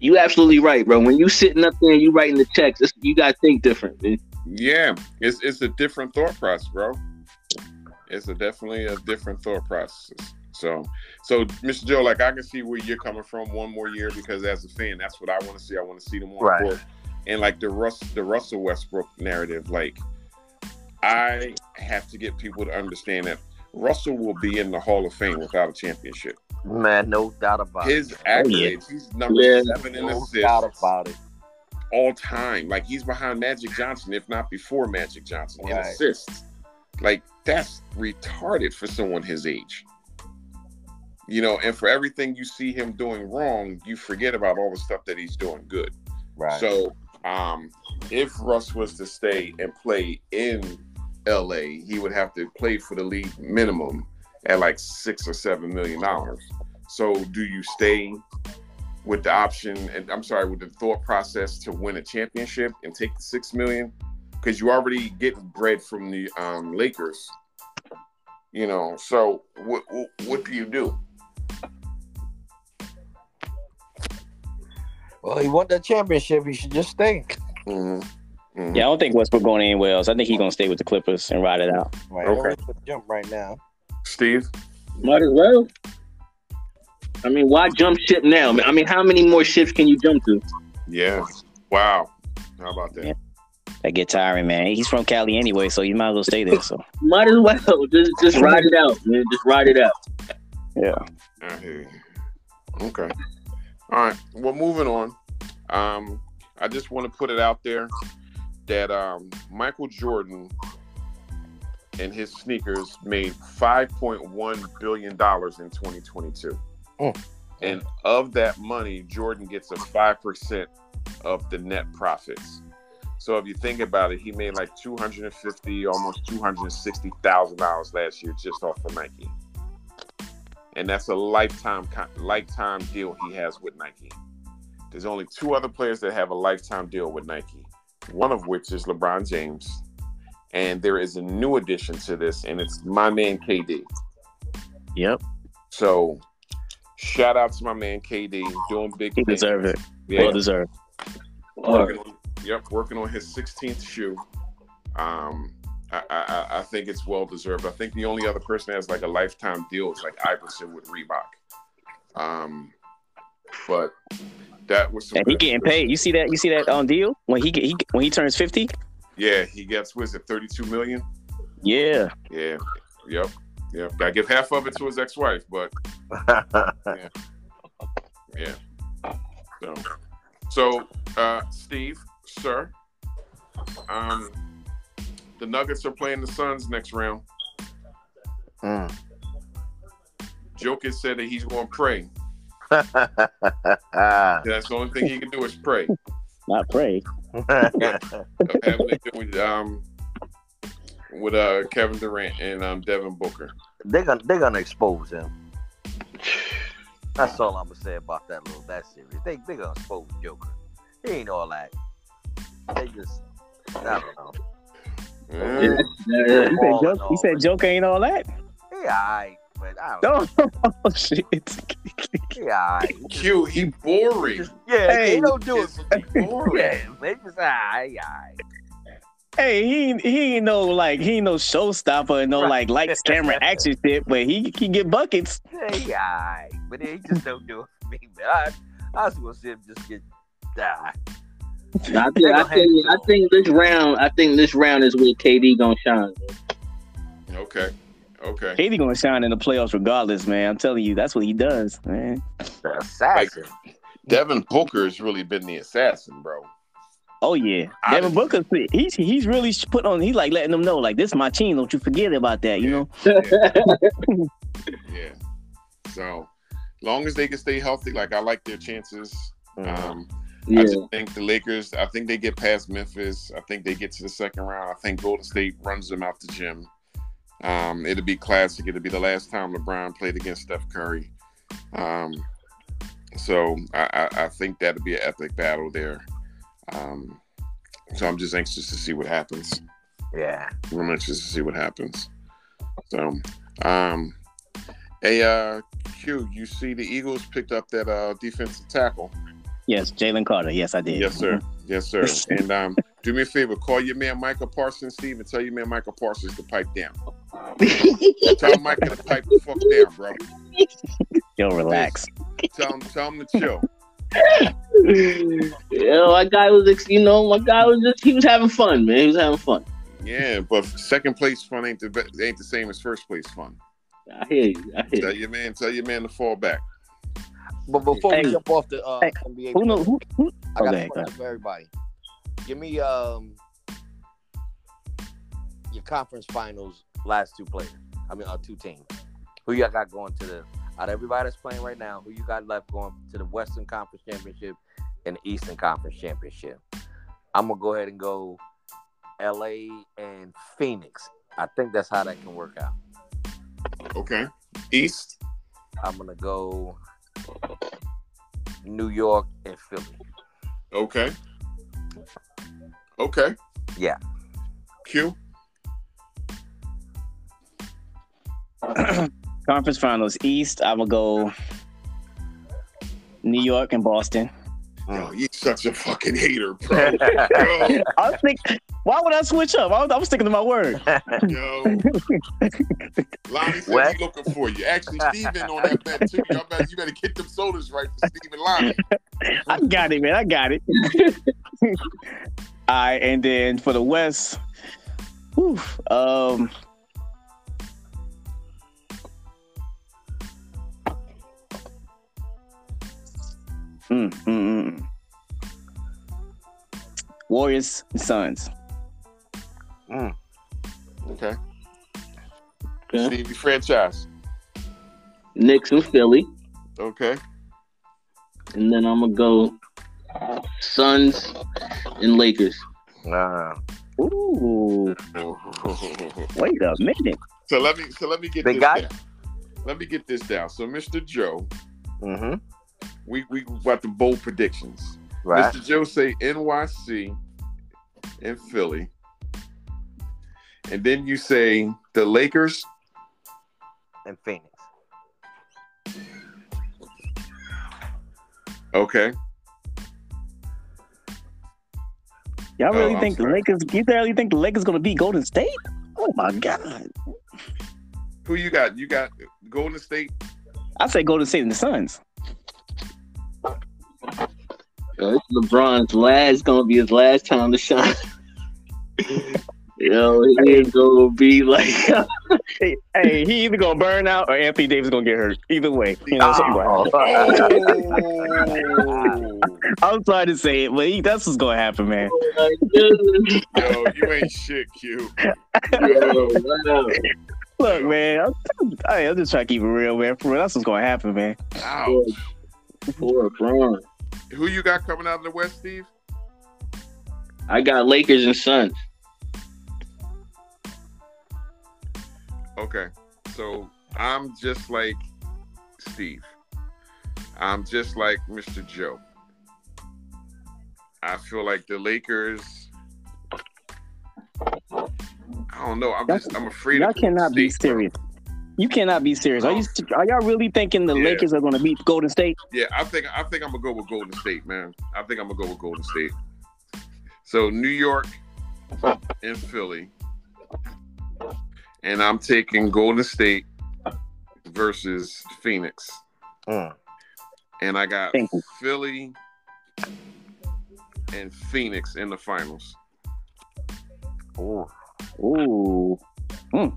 you absolutely right, bro. When you sitting up there and you writing the checks, it's, you gotta think different, man. Yeah. It's it's a different thought process, bro. It's a definitely a different thought process. So so Mr. Joe, like I can see where you're coming from one more year because as a fan, that's what I want to see. I want to see them on Right. the court. And like the Russ the Russell Westbrook narrative, like I have to get people to understand that Russell will be in the Hall of Fame without a championship. Man, no doubt about His it. accolades, oh, he's number Yeah. seven in No assists. doubt about it. all time. Like he's behind Magic Johnson, if not before Magic Johnson, in assists. Like that's retarded for someone his age. You know, and for everything you see him doing wrong, you forget about all the stuff that he's doing good. Right. So, um, if Russ was to stay and play in LA, he would have to play for the league minimum at like six or seven million dollars. So, do you stay with the option and I'm sorry, with the thought process to win a championship and take the six million? Because you already get bread from the um, Lakers, you know. So, what, what what do you do? Well, he won that championship. He should just stay. Mhm. Mhm. Yeah, I don't think Westbrook going anywhere else. I think he's gonna stay with the Clippers and ride it out. Right. Okay. Okay. Jump right now. Steve. Might as well. I mean, why jump ship now? I mean, how many more ships can you jump to? Yeah. Wow. How about that? Yeah. That get tiring, man. He's from Cali anyway, so you might as well stay there. So Might as well just just ride it out, man. Just ride it out. yeah. I hear you. Okay. All right. Well, moving on. Um, I just want to put it out there that um, Michael Jordan and his sneakers made five point one billion dollars in 2022, Oh. and of that money, Jordan gets a five percent of the net profits. So if you think about it, he made like 250, almost 260 thousand dollars last year just off of Nike and that's a lifetime lifetime deal he has with Nike. There's only two other players that have a lifetime deal with Nike. One of which is LeBron James, and there is a new addition to this, and it's my man KD. Yep. So, shout out to my man KD doing big He things. deserved it. Yeah, Well deserved. working on, yep, working on his 16th shoe. Um, I, I, I think it's well deserved. I think the only other person that has like a lifetime deal is like Iverson with Reebok. Um, but that was some And he good- getting paid. You see that? You see that on deal when he get he when he turns fifty? Yeah, he gets was it 32 million? Yeah. Yeah, yep, yep. Gotta give half of it to his ex-wife, but yeah. So, so uh, Steve, sir, um, the Nuggets are playing the Suns next round. Mm. Jokic said that he's going to pray. That's the only thing he can do is pray. Not pray. Of having to do with um with uh Kevin Durant and um Devin Booker. they're gonna they're gonna expose him. That's all I'm gonna say about that little that series. They they gonna expose Joker. He ain't all that. They just I don't know. Mm. Yeah. He said, Joke, he said Joker ain't all that. He alright, but I don't Oh, oh shit. He alright. He he boring. just- yeah, Hey, he don't do it It's for me. boring. Yeah, they just alright, he alright. Hey, he he ain't no like he ain't no showstopper and no Right. like lights, camera, action shit, but he can get buckets. Yeah, he alright, but he just don't do it for me. But I, I was gonna see him just get die. I think, I think I think this round I think this round is where KD gonna shine. Okay. Okay. KD gonna shine in the playoffs regardless, man. I'm telling you, that's what he does, man. The assassin. Devin Booker's really been the assassin, bro. Oh yeah, I Devin Booker, he's he's really put on. He's like letting them know, like this is my team. Don't you forget about that, you know. Yeah. So, long as they can stay healthy, like I like their chances. Mm-hmm. Um, Yeah. I just think the Lakers. I think they get past Memphis. I think they get to the second round. I think Golden State runs them out the gym. Um, it'll be classic. It'll be the last time LeBron played against Steph Curry. Um, so I, I, I think that'll be an epic battle there. Um, so I'm just anxious to see what happens. Yeah. I'm anxious to see what happens. So, um, hey, uh, Q, you see the Eagles picked up that uh, defensive tackle. Yes, Jalen Carter. Yes, I did. Yes, sir. Yes, sir. And um, do me a favor, call your man Micah Parsons, Steve, and tell your man Micah Parsons to pipe down. tell Micah to pipe the fuck down, bro. Yo, relax. Tell him, tell him to chill. Yeah, my guy was, you know, my guy was just, he was having fun, man. He was having fun. Yeah, but second place fun ain't the ain't the same as first place fun. I hear you. I hear Tell you. your man, tell your man to fall back. But before Hey. we jump off the uh, Hey, NBA, Who know who? who I got okay, a go for everybody. Give me um your conference finals last two players. I mean, uh, two teams. Who y'all got going to the out of everybody that's playing right now? Who you got left going to the Western Conference Championship and the Eastern Conference Championship? I'm gonna go ahead and go L.A. and Phoenix. I think that's how that can work out. Okay. East. I'm gonna go New York and Philly. Okay. Okay. Yeah. Q. Conference Finals East. I will go New York and Boston. Yo, you such a fucking hater, bro. yo, I was thinking, why would I switch up? I was, I was sticking to my word. yo. Lonnie said What? he looking for you. Actually, Steven on that bet too. Y'all better, you better get them sodas right for Steven Lonnie. I got it, man. I got it. All right, and then for the West, whew, um, mm, mm, mm, mm. Warriors and Suns. Mm. Okay. Okay. Stevie franchise. Knicks and Philly, Okay. and then I'm gonna go Suns and Lakers. Nah. Ooh, wait a minute. So let me so let me get They this got- down. Let me get this down. So Mr. Joe, Mm-hmm. We we got the bold predictions. Right. Mr. Joe say NYC and Philly. And then you say the Lakers. And Phoenix. Okay. Y'all Oh, really I'm think the sorry. Lakers? You really think the Lakers gonna beat Golden State? Oh my god! Who you got? You got Golden State. I say Golden State and the Suns. Yo, it's LeBron's last gonna be his last time to shine. Yo, he ain't gonna be like Hey, hey, he either gonna burn out or Anthony Davis gonna get hurt. Either way, you know. something. Oh, I'm sorry to say it, but he, that's what's gonna happen, man. Oh my goodness. yo, you ain't shit, Q. Yo. Look, man, I'm, I, I'm just trying to keep it real, man. For real, that's what's gonna happen, man. Ouch. Poor LeBron. Who you got coming out of the West, Steve? I got Lakers and Suns. Okay, so I'm just like Steve. I'm just like Mr. Joe. I feel like the Lakers. I don't know. I'm just. I'm afraid. Y'all of Golden cannot be serious. You cannot be serious. Are you? Are y'all really thinking the Yeah. Lakers are gonna beat Golden State? Yeah, I think. I think I'm gonna go with Golden State, man. I think I'm gonna go with Golden State. So New York and Philly, and I'm taking Golden State versus Phoenix. Mm. and I got Philly and Phoenix in the finals. Ooh. Ooh. Mm.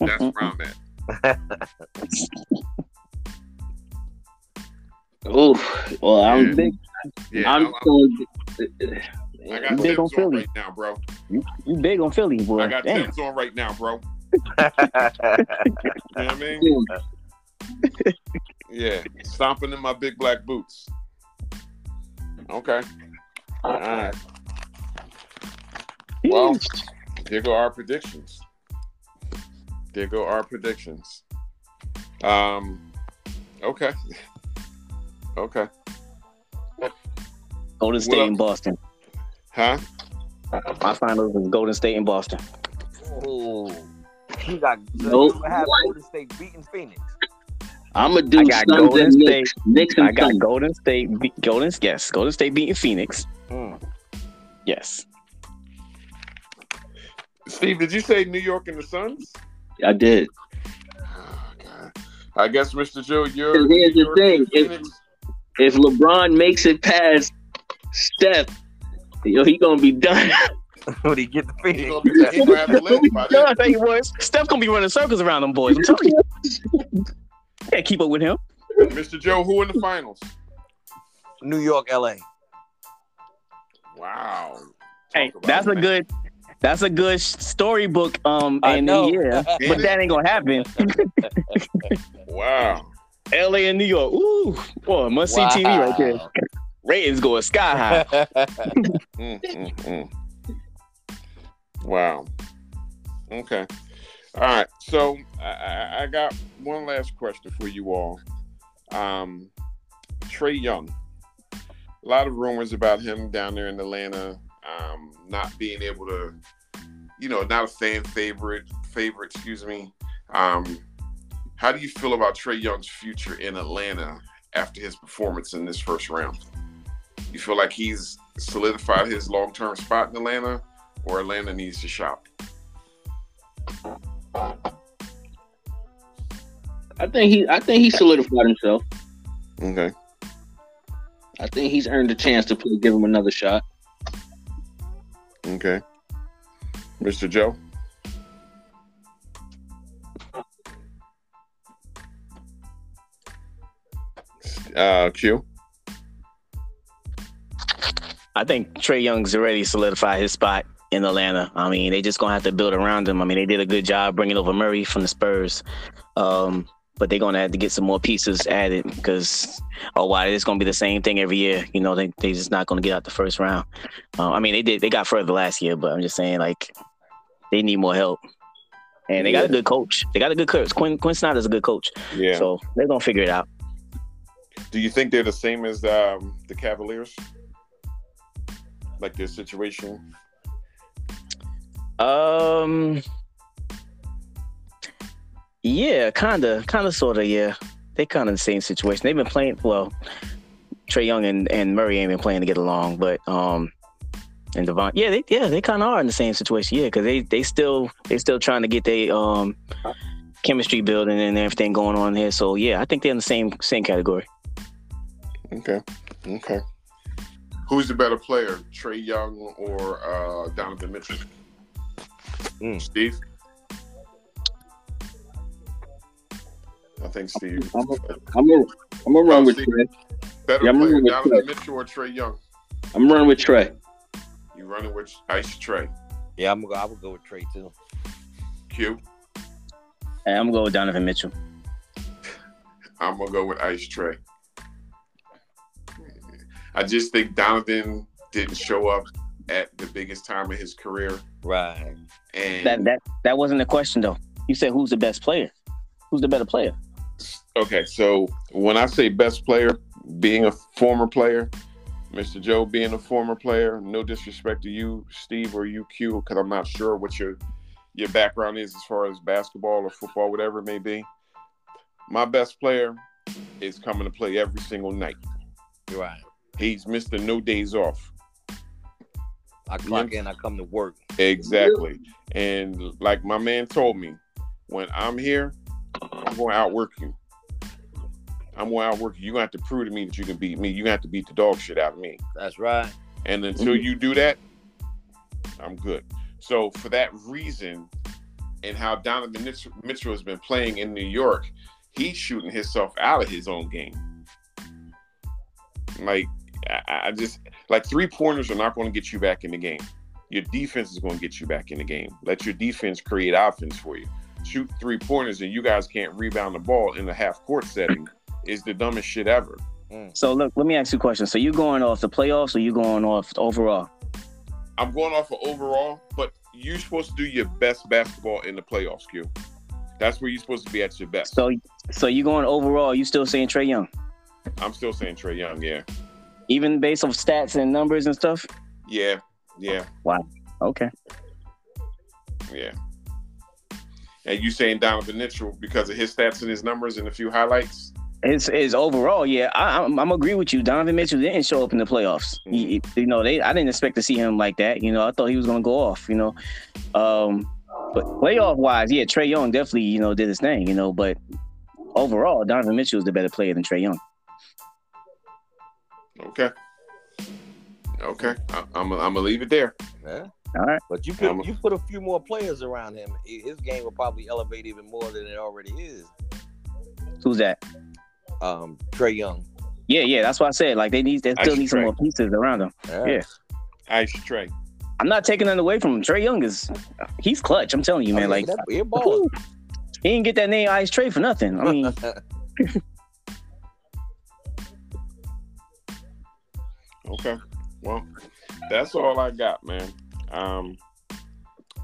That's where I'm at. Oh, well, I'm Yeah. big. Yeah, I'm I'm, going. I got big on Philly. right now, bro. You, you big on Philly, boy. I got Damn. Tim's on right now, bro. You know what I mean? Yeah, stomping in my big black boots. Okay. All right. Well, here go our predictions. There go our predictions. Um. Okay. Okay. Golden State What and Boston. Huh? My finals is Golden State and Boston. Ooh. You got Nope. you have What? Golden State beating Phoenix. I'm gonna do I got Golden and Knicks. Knicks I got Suns. Golden State. Be- Golden, yes, Golden State beating Phoenix. Mm. Yes. Steve, did you say New York and the Suns? I did. Oh, I guess, Mr. Joe, you're. Here's the New York thing, if- If LeBron makes it past Steph, yo, he gonna be done. when he get the He Phoenix. gonna, be, he gonna have the legs by Yeah, then. I tell you boys, Steph gonna be running circles around them boys. I'm telling you. Can't keep up with him. Mr. Joe, who in the finals? New York, LA. Wow. Hey, Talk about that's it, a man. good. That's a good storybook. Um, I and know. yeah, but that ain't gonna happen. Wow. L.A. and New York. Ooh, boy, must see TV right there. Ratings going sky high. Mm, mm, mm. Wow. Okay. All right. So I, I, I got one last question for you all. Um, Trae Young. A lot of rumors about him down there in Atlanta, um, not being able to, you know, not a fan favorite. Favorite, excuse me. Um, how do you feel about Trae Young's future in Atlanta after his performance in this first round? You feel like he's solidified his long term spot in Atlanta, or Atlanta needs to shop? I think he. I think he solidified himself. Okay. I think he's earned a chance to play, give him another shot. Okay. Mr. Joe? Uh, Q? I think Trae Young's already solidified his spot in Atlanta. I mean, they just gonna have to build around him. I mean, they did a good job bringing over Murray from the Spurs, um, but they're gonna have to get some more pieces added because oh, why it's gonna be the same thing every year. You know, they they just not gonna get out the first round. Uh, I mean, they did they got further last year, but I'm just saying like they need more help. And they got a good coach. They got a good coach. Quin Quin Snyder's a good coach. Yeah. So they're gonna figure it out. Do you think they're the same as um, the Cavaliers? Like their situation? Um. Yeah, kinda, kinda, sorta. Yeah, they kind of the same situation. They've been playing well. Trae Young and, and Murray ain't been playing to get along, but um, and Devon, yeah, they yeah they kind of are in the same situation. Yeah, because they they still they still trying to get their um chemistry building and everything going on here. So yeah, I think they're in the same same category. Okay. Okay. Who's the better player, Trae Young or uh, Donovan Mitchell? Mm. Steve? I think Steve. I'm a, uh, I'm a, I'm gonna run with Trae. Better Yeah, I'm player, running with Donovan Trae. Mitchell or Trae Young? I'm running with Trae. You running with Ice Trae? Yeah, I'm gonna go. I would go with Trae too. Q? And I'm gonna go with Donovan Mitchell. I'm gonna go with Ice Trae. I just think Donovan didn't show up at the biggest time of his career, Right. and That that that wasn't the question though. You said who's the best player? Who's the better player? Okay, so when I say best player, being a former player, Mr. Joe being a former player, no disrespect to you, Steve, or you, Q, because I'm not sure what your your background is as far as basketball or football, whatever it may be. My best player is coming to play every single night. Right. He's Mr. No Days Off. I clock in. I come to work. Exactly. And like my man told me, when I'm here, I'm going to outwork you. I'm going to outwork you. You're going to have to prove to me that you can beat me. You're going to have to beat the dog shit out of me. That's right. And until mm-hmm. you do that, I'm good. So for that reason, and how Donovan Mitch- Mitchell has been playing in New York, he's shooting himself out of his own game. Like I, I just like three pointers are not going to get you back in the game. Your defense is going to get you back in the game. Let your defense create offense for you. Shoot three pointers and you guys can't rebound the ball in the half court setting is the dumbest shit ever. Mm. So look, let me ask you a question. So you going off the playoffs or you going off overall? I'm going off of overall, but you're supposed to do your best basketball in the playoffs, Q. That's where you're supposed to be at your best. So so you going overall? You still saying Trae Young, I'm still saying Trae Young, yeah. even based off stats and numbers and stuff? Yeah, yeah, Wow. Okay. yeah. And you saying Donovan Mitchell because of his stats and his numbers and a few highlights? His his overall, yeah, I, I'm I'm agree with you. Donovan Mitchell didn't show up in the playoffs. He- you know, they I didn't expect to see him like that. You know, I thought he was gonna go off. You know, um, but playoff wise, yeah, Trae Young definitely you know did his thing. You know, but overall, Donovan Mitchell is the better player than Trae Young. Okay. Okay. I, I'm I'm gonna leave it there. Yeah. All right. But you put I'm- you put a few more players around him, his game will probably elevate even more than it already is. Who's that? Um, Trae Young. Yeah, yeah, that's what I said. Like they need, they still Ice need some more pieces around them. Yeah. Ice Trae. I'm not taking that away from him. Trae Young is, he's clutch. I'm telling you, man. Oh, yeah, like that, he he didn't get that name Ice Trae for nothing. I mean, Okay. Well, that's all I got, man. Um,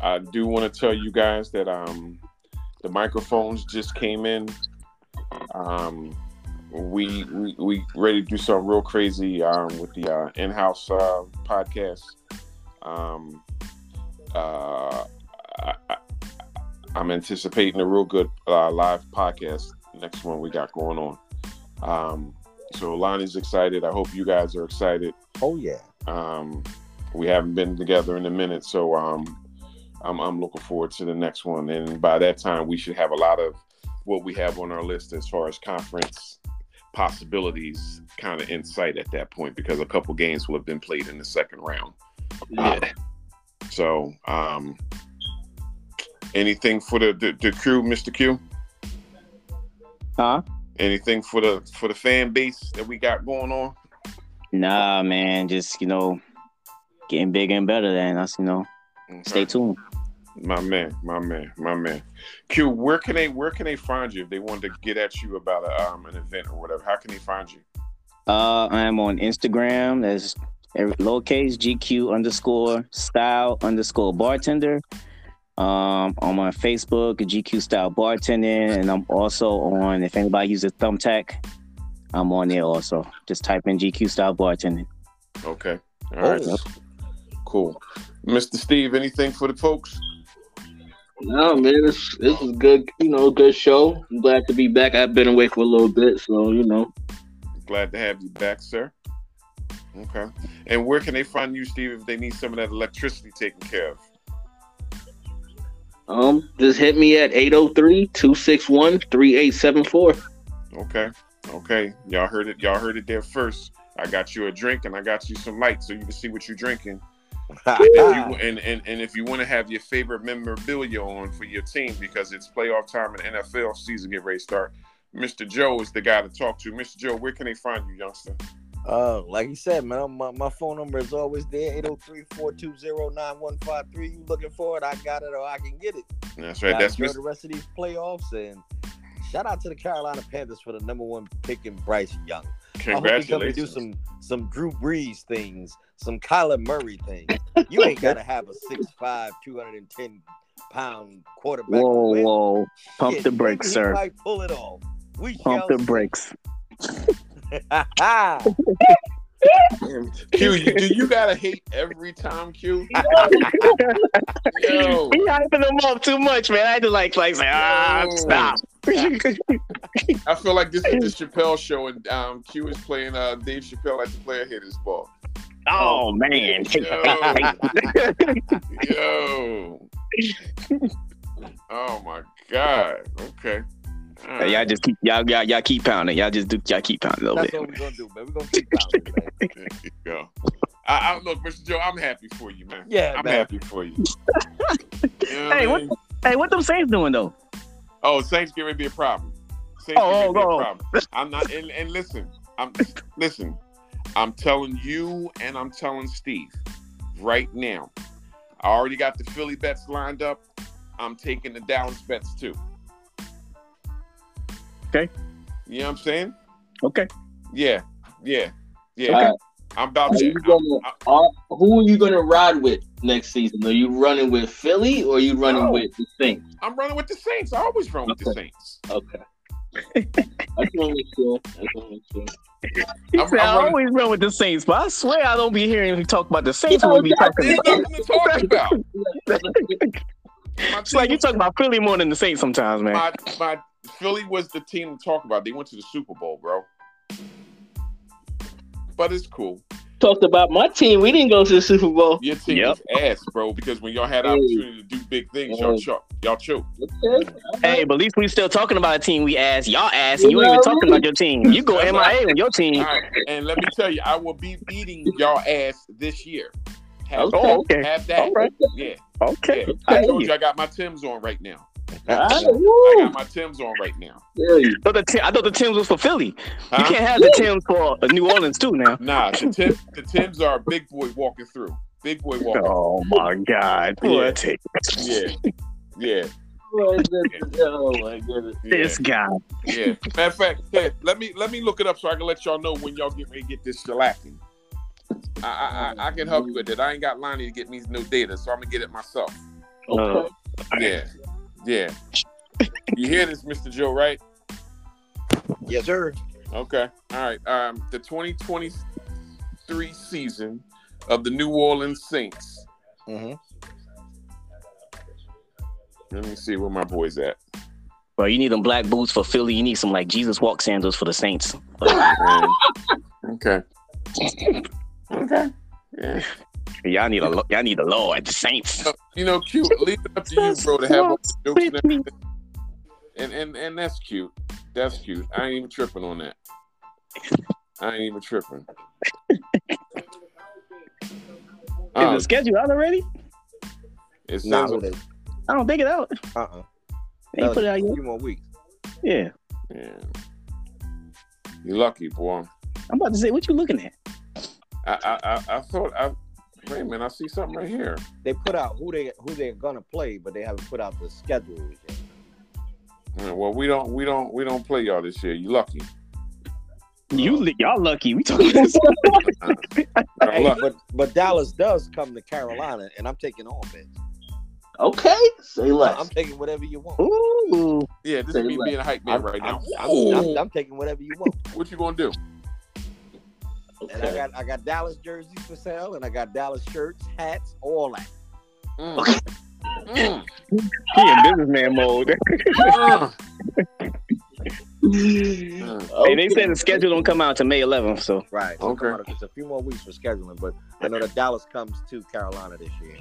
I do want to tell you guys that um, the microphones just came in. Um, we, we we ready to do something real crazy um, with the uh, in-house uh, podcast. Um, uh, I, I'm anticipating a real good uh, live podcast next one we got going on. Um, So Lonnie's excited. I hope you guys are excited. Oh yeah. Um, we haven't been together in a minute, so um, I'm I'm looking forward to the next one. And by that time, we should have a lot of what we have on our list as far as conference possibilities kind of in sight at that point because a couple games will have been played in the second round. Yeah. So, um, anything for the, the the crew, Mr. Q? Huh? Anything for the for the fan base that we got going on? Nah, man. Just you know, getting bigger and better. Than us, you know. Stay tuned. My man, my man, my man. Q, where can they where can they find you if they wanted to get at you about a, um, an event or whatever? How can they find you? Uh, I'm on Instagram. as every- lowercase GQ underscore style underscore bartender. Um, I'm on Facebook, GQ style bartending, and I'm also on. If anybody uses Thumbtack, I'm on there also. Just type in GQ style bartending. Okay. All right. Oh. Cool. Mr. Steve, anything for the folks? No, man, this this is good. You know, good show. I'm glad to be back. I've been away for a little bit, so you know. Glad to have you back, sir. Okay. And where can they find you, Steve, if they need some of that electricity taken care of? Um, just hit me at 803-261-3874. Okay. Okay. Y'all heard it. Y'all heard it there first. I got you a drink and I got you some light so you can see what you're drinking. And if you, and, and, and if you want to have your favorite memorabilia on for your team because it's playoff time and NFL season get ready to start, Mr. Joe is the guy to talk to. Mr. Joe, where can they find you, youngster? Uh, like you said, man, my, my phone number is always there, 803-420-9153. You looking for it, I got it or I can get it. That's right. Gotta That's Mr. the rest of these playoffs and shout out to the Carolina Panthers for the number one pick in Bryce Young. I hope he come and do some some Drew Brees things, some Kyler Murray things. You ain't gotta have a 6'5", 210 pound quarterback. Whoa, win. whoa! Pump Shit, the brakes, sir. Might pull it off. We Pump shall the see. brakes. Q, you, do you gotta hate every time, Q? Yo, He hyping them up too much, man. I had to like, like, say, ah, stop. I feel like this is the Chappelle show, and um, Q is playing uh, Dave Chappelle at the player hitters ball. oh man. Yo, oh my god. Okay. All Hey, y'all just keep y'all, y'all y'all keep pounding. Y'all just do y'all keep pounding a little That's bit. what we're gonna do, man. We're gonna keep pounding, man. There you go. I, I don't look, Mr. Joe. I'm happy for you, man. Yeah, I'm man. happy for you. You know what I Hey, what- mean? Hey, what them Saints doing though? Oh, Saints get ready to be a problem. Saints Oh, get ready to be oh, a oh. problem. I'm not. And, and listen, I'm listen. I'm telling you, and I'm telling Steve right now. I already got the Philly bets lined up. I'm taking the Dallas bets too. Okay. You know what I'm saying? Okay. Yeah. Yeah. Yeah. All right. I'm about Are to. you gonna, are, who are you gonna ride with next season? Are you running with Philly or are you running No. with the Saints? I'm running with the Saints. I always run with the Saints. Okay. I just want to make sure. I just want to make sure. He I'm- said, I'm I running- always run with the Saints, but I swear I don't be hearing him talk about the Saints Yeah, when we be talking about. nothing to talk about. It's like you talk about Philly more than the Saints sometimes, man. my my Philly was the team to talk about. They went to the Super Bowl, bro. But it's cool. Talked about my team. We didn't go to the Super Bowl. Your team Yep. was ass, bro. Because when y'all had Hey. opportunity to do big things, y'all Hey. cho- y'all choked. Okay. Hey, but at least we still talking about a team we ass. Y'all ass, and you ain't even talking about your team. You go That's MIA with your team. right, and let me tell you, I will be beating y'all ass this year. Have, Okay. Oh, okay. have that. All right. Yeah, Okay. yeah. I I told you. you I got my Tim's on right now. All right, I woo. got my Tim's on right now. I thought the, Tim- I thought the Tims was for Philly. You can't have the Tims for uh, New Orleans too now. Nah, the Tim, the Tims are a big boy walking through. Big boy walking. Oh my God! Yeah. What Yeah, yeah, Oh my goodness. Oh my goodness. yeah. this guy? Yeah. Matter of fact, hey, let me let me look it up so I can let y'all know when y'all get ready to get this shellacking. I, I I I can help you with it. I ain't got Lonnie to get me no data, so I'm gonna get it myself. Okay. Yeah, yeah. You hear this, Mr. Joe? Right? Yes, sir. Okay. All right. Um, the 2023 season of the New Orleans Saints. Mm-hmm. Let me see where my boy's at. Bro, you need them black boots for Philly. You need some like Jesus walk sandals for the Saints. Okay. Okay. Yeah. Y'all need a lo- y'all need a Lord, the Saints. You know, cute. Leave it up to you, bro, to have all the jokes and everything. And and and that's cute. That's cute. I ain't even tripping on that. I ain't even tripping. Is Um, the schedule out already? It's not. Nah, who I don't think it out. uh-uh. They ain't put it out yet. A few more weeks. Yeah. yeah. You lucky, boy. I'm about to say, what you looking at? I I I, I thought I wait a minute, I see something right here. They put out who they who they're gonna play, but they haven't put out the schedule yet. Yeah, Well, we don't we don't we don't play y'all this year. You lucky. You uh, li- y'all lucky. We talking this. Y'all Hey, but but Dallas does come to Carolina, and I'm taking all bets. Okay, say less. I'm taking whatever you want. Ooh. Yeah, this Say is me less. being a hype man I'm, right now. I'm, I'm, I'm, I'm taking whatever you want. What you gonna do? And I got I got Dallas jerseys for sale, and I got Dallas shirts, hats, all that. Mm. Mm. He in businessman mode. Mm. Hey, they said the schedule don't come out to May 11th, so Right. So Okay. out- It's a few more weeks for scheduling, but I know that Dallas comes to Carolina this year.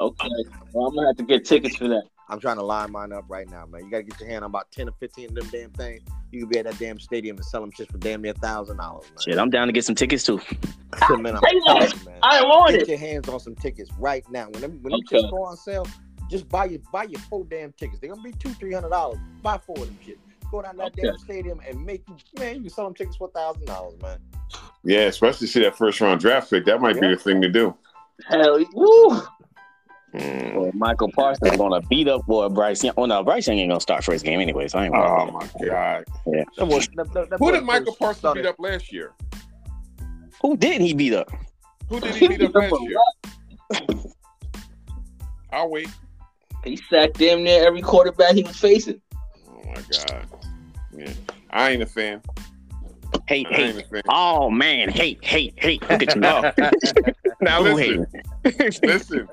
Okay, well, I'm gonna have to get tickets for that. I'm trying to line mine up right now, man. You gotta get your hand on about ten or fifteen of them damn things. You can be at that damn stadium and sell them shit for damn near a thousand dollars, shit, I'm down to get some tickets too. Man, I'm Hey, you, man. I want Get it. your hands on some tickets right now. When them, when them tickets go on sale, just buy your buy your four damn tickets. They're gonna be two, three hundred dollars. Buy four of them shit. Go down that Okay. damn stadium and make you man, you can sell them tickets for thousand dollars, man. Yeah, especially see that first round draft pick. That might be the thing to do. Hell, woo. Mm. Boy, Micah Parsons gonna beat up boy Bryce Young. Oh no, Bryce Young ain't gonna start first game anyway, so I ain't Oh my god! That boy- that- that- that Who did Micah first Parsons started- beat up last year? Who didn't he beat up? Who did he beat up last year? I'll wait. He sacked damn near every quarterback he was facing. Oh my god! Yeah, I ain't a fan. Hate, I hate. a fan. Oh man, hate, hate, hate. Look at you now. now Listen. listen,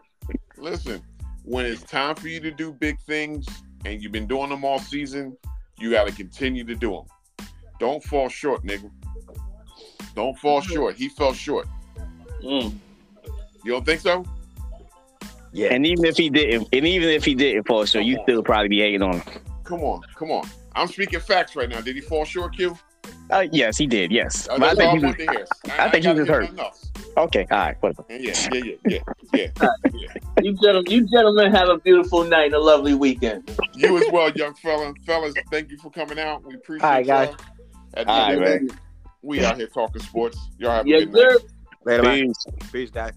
listen. When it's time for you to do big things, and you've been doing them all season, you got to continue to do them. Don't fall short, nigga. Don't fall short. He fell short. Mm. You don't think so? Yeah. And even if he didn't, and even if he didn't fall short, you still probably be hating on him. Come on, come on. I'm speaking facts right now. Did he fall short, Q? Uh, yes, he did. Yes, but I that's all I think he want was to hear. I think he gotta was hurt. okay. All right, whatever. Yeah, yeah, yeah, yeah, yeah. yeah. You gentlemen, you gentlemen have a beautiful night and a lovely weekend. You as well, young fella. Fellas, thank you for coming out. We appreciate All right, guys. y'all. At the All end of right, the day, we out here talking sports. Y'all have a Yes, good night. sir. Later, man. Peace. Peace, guys.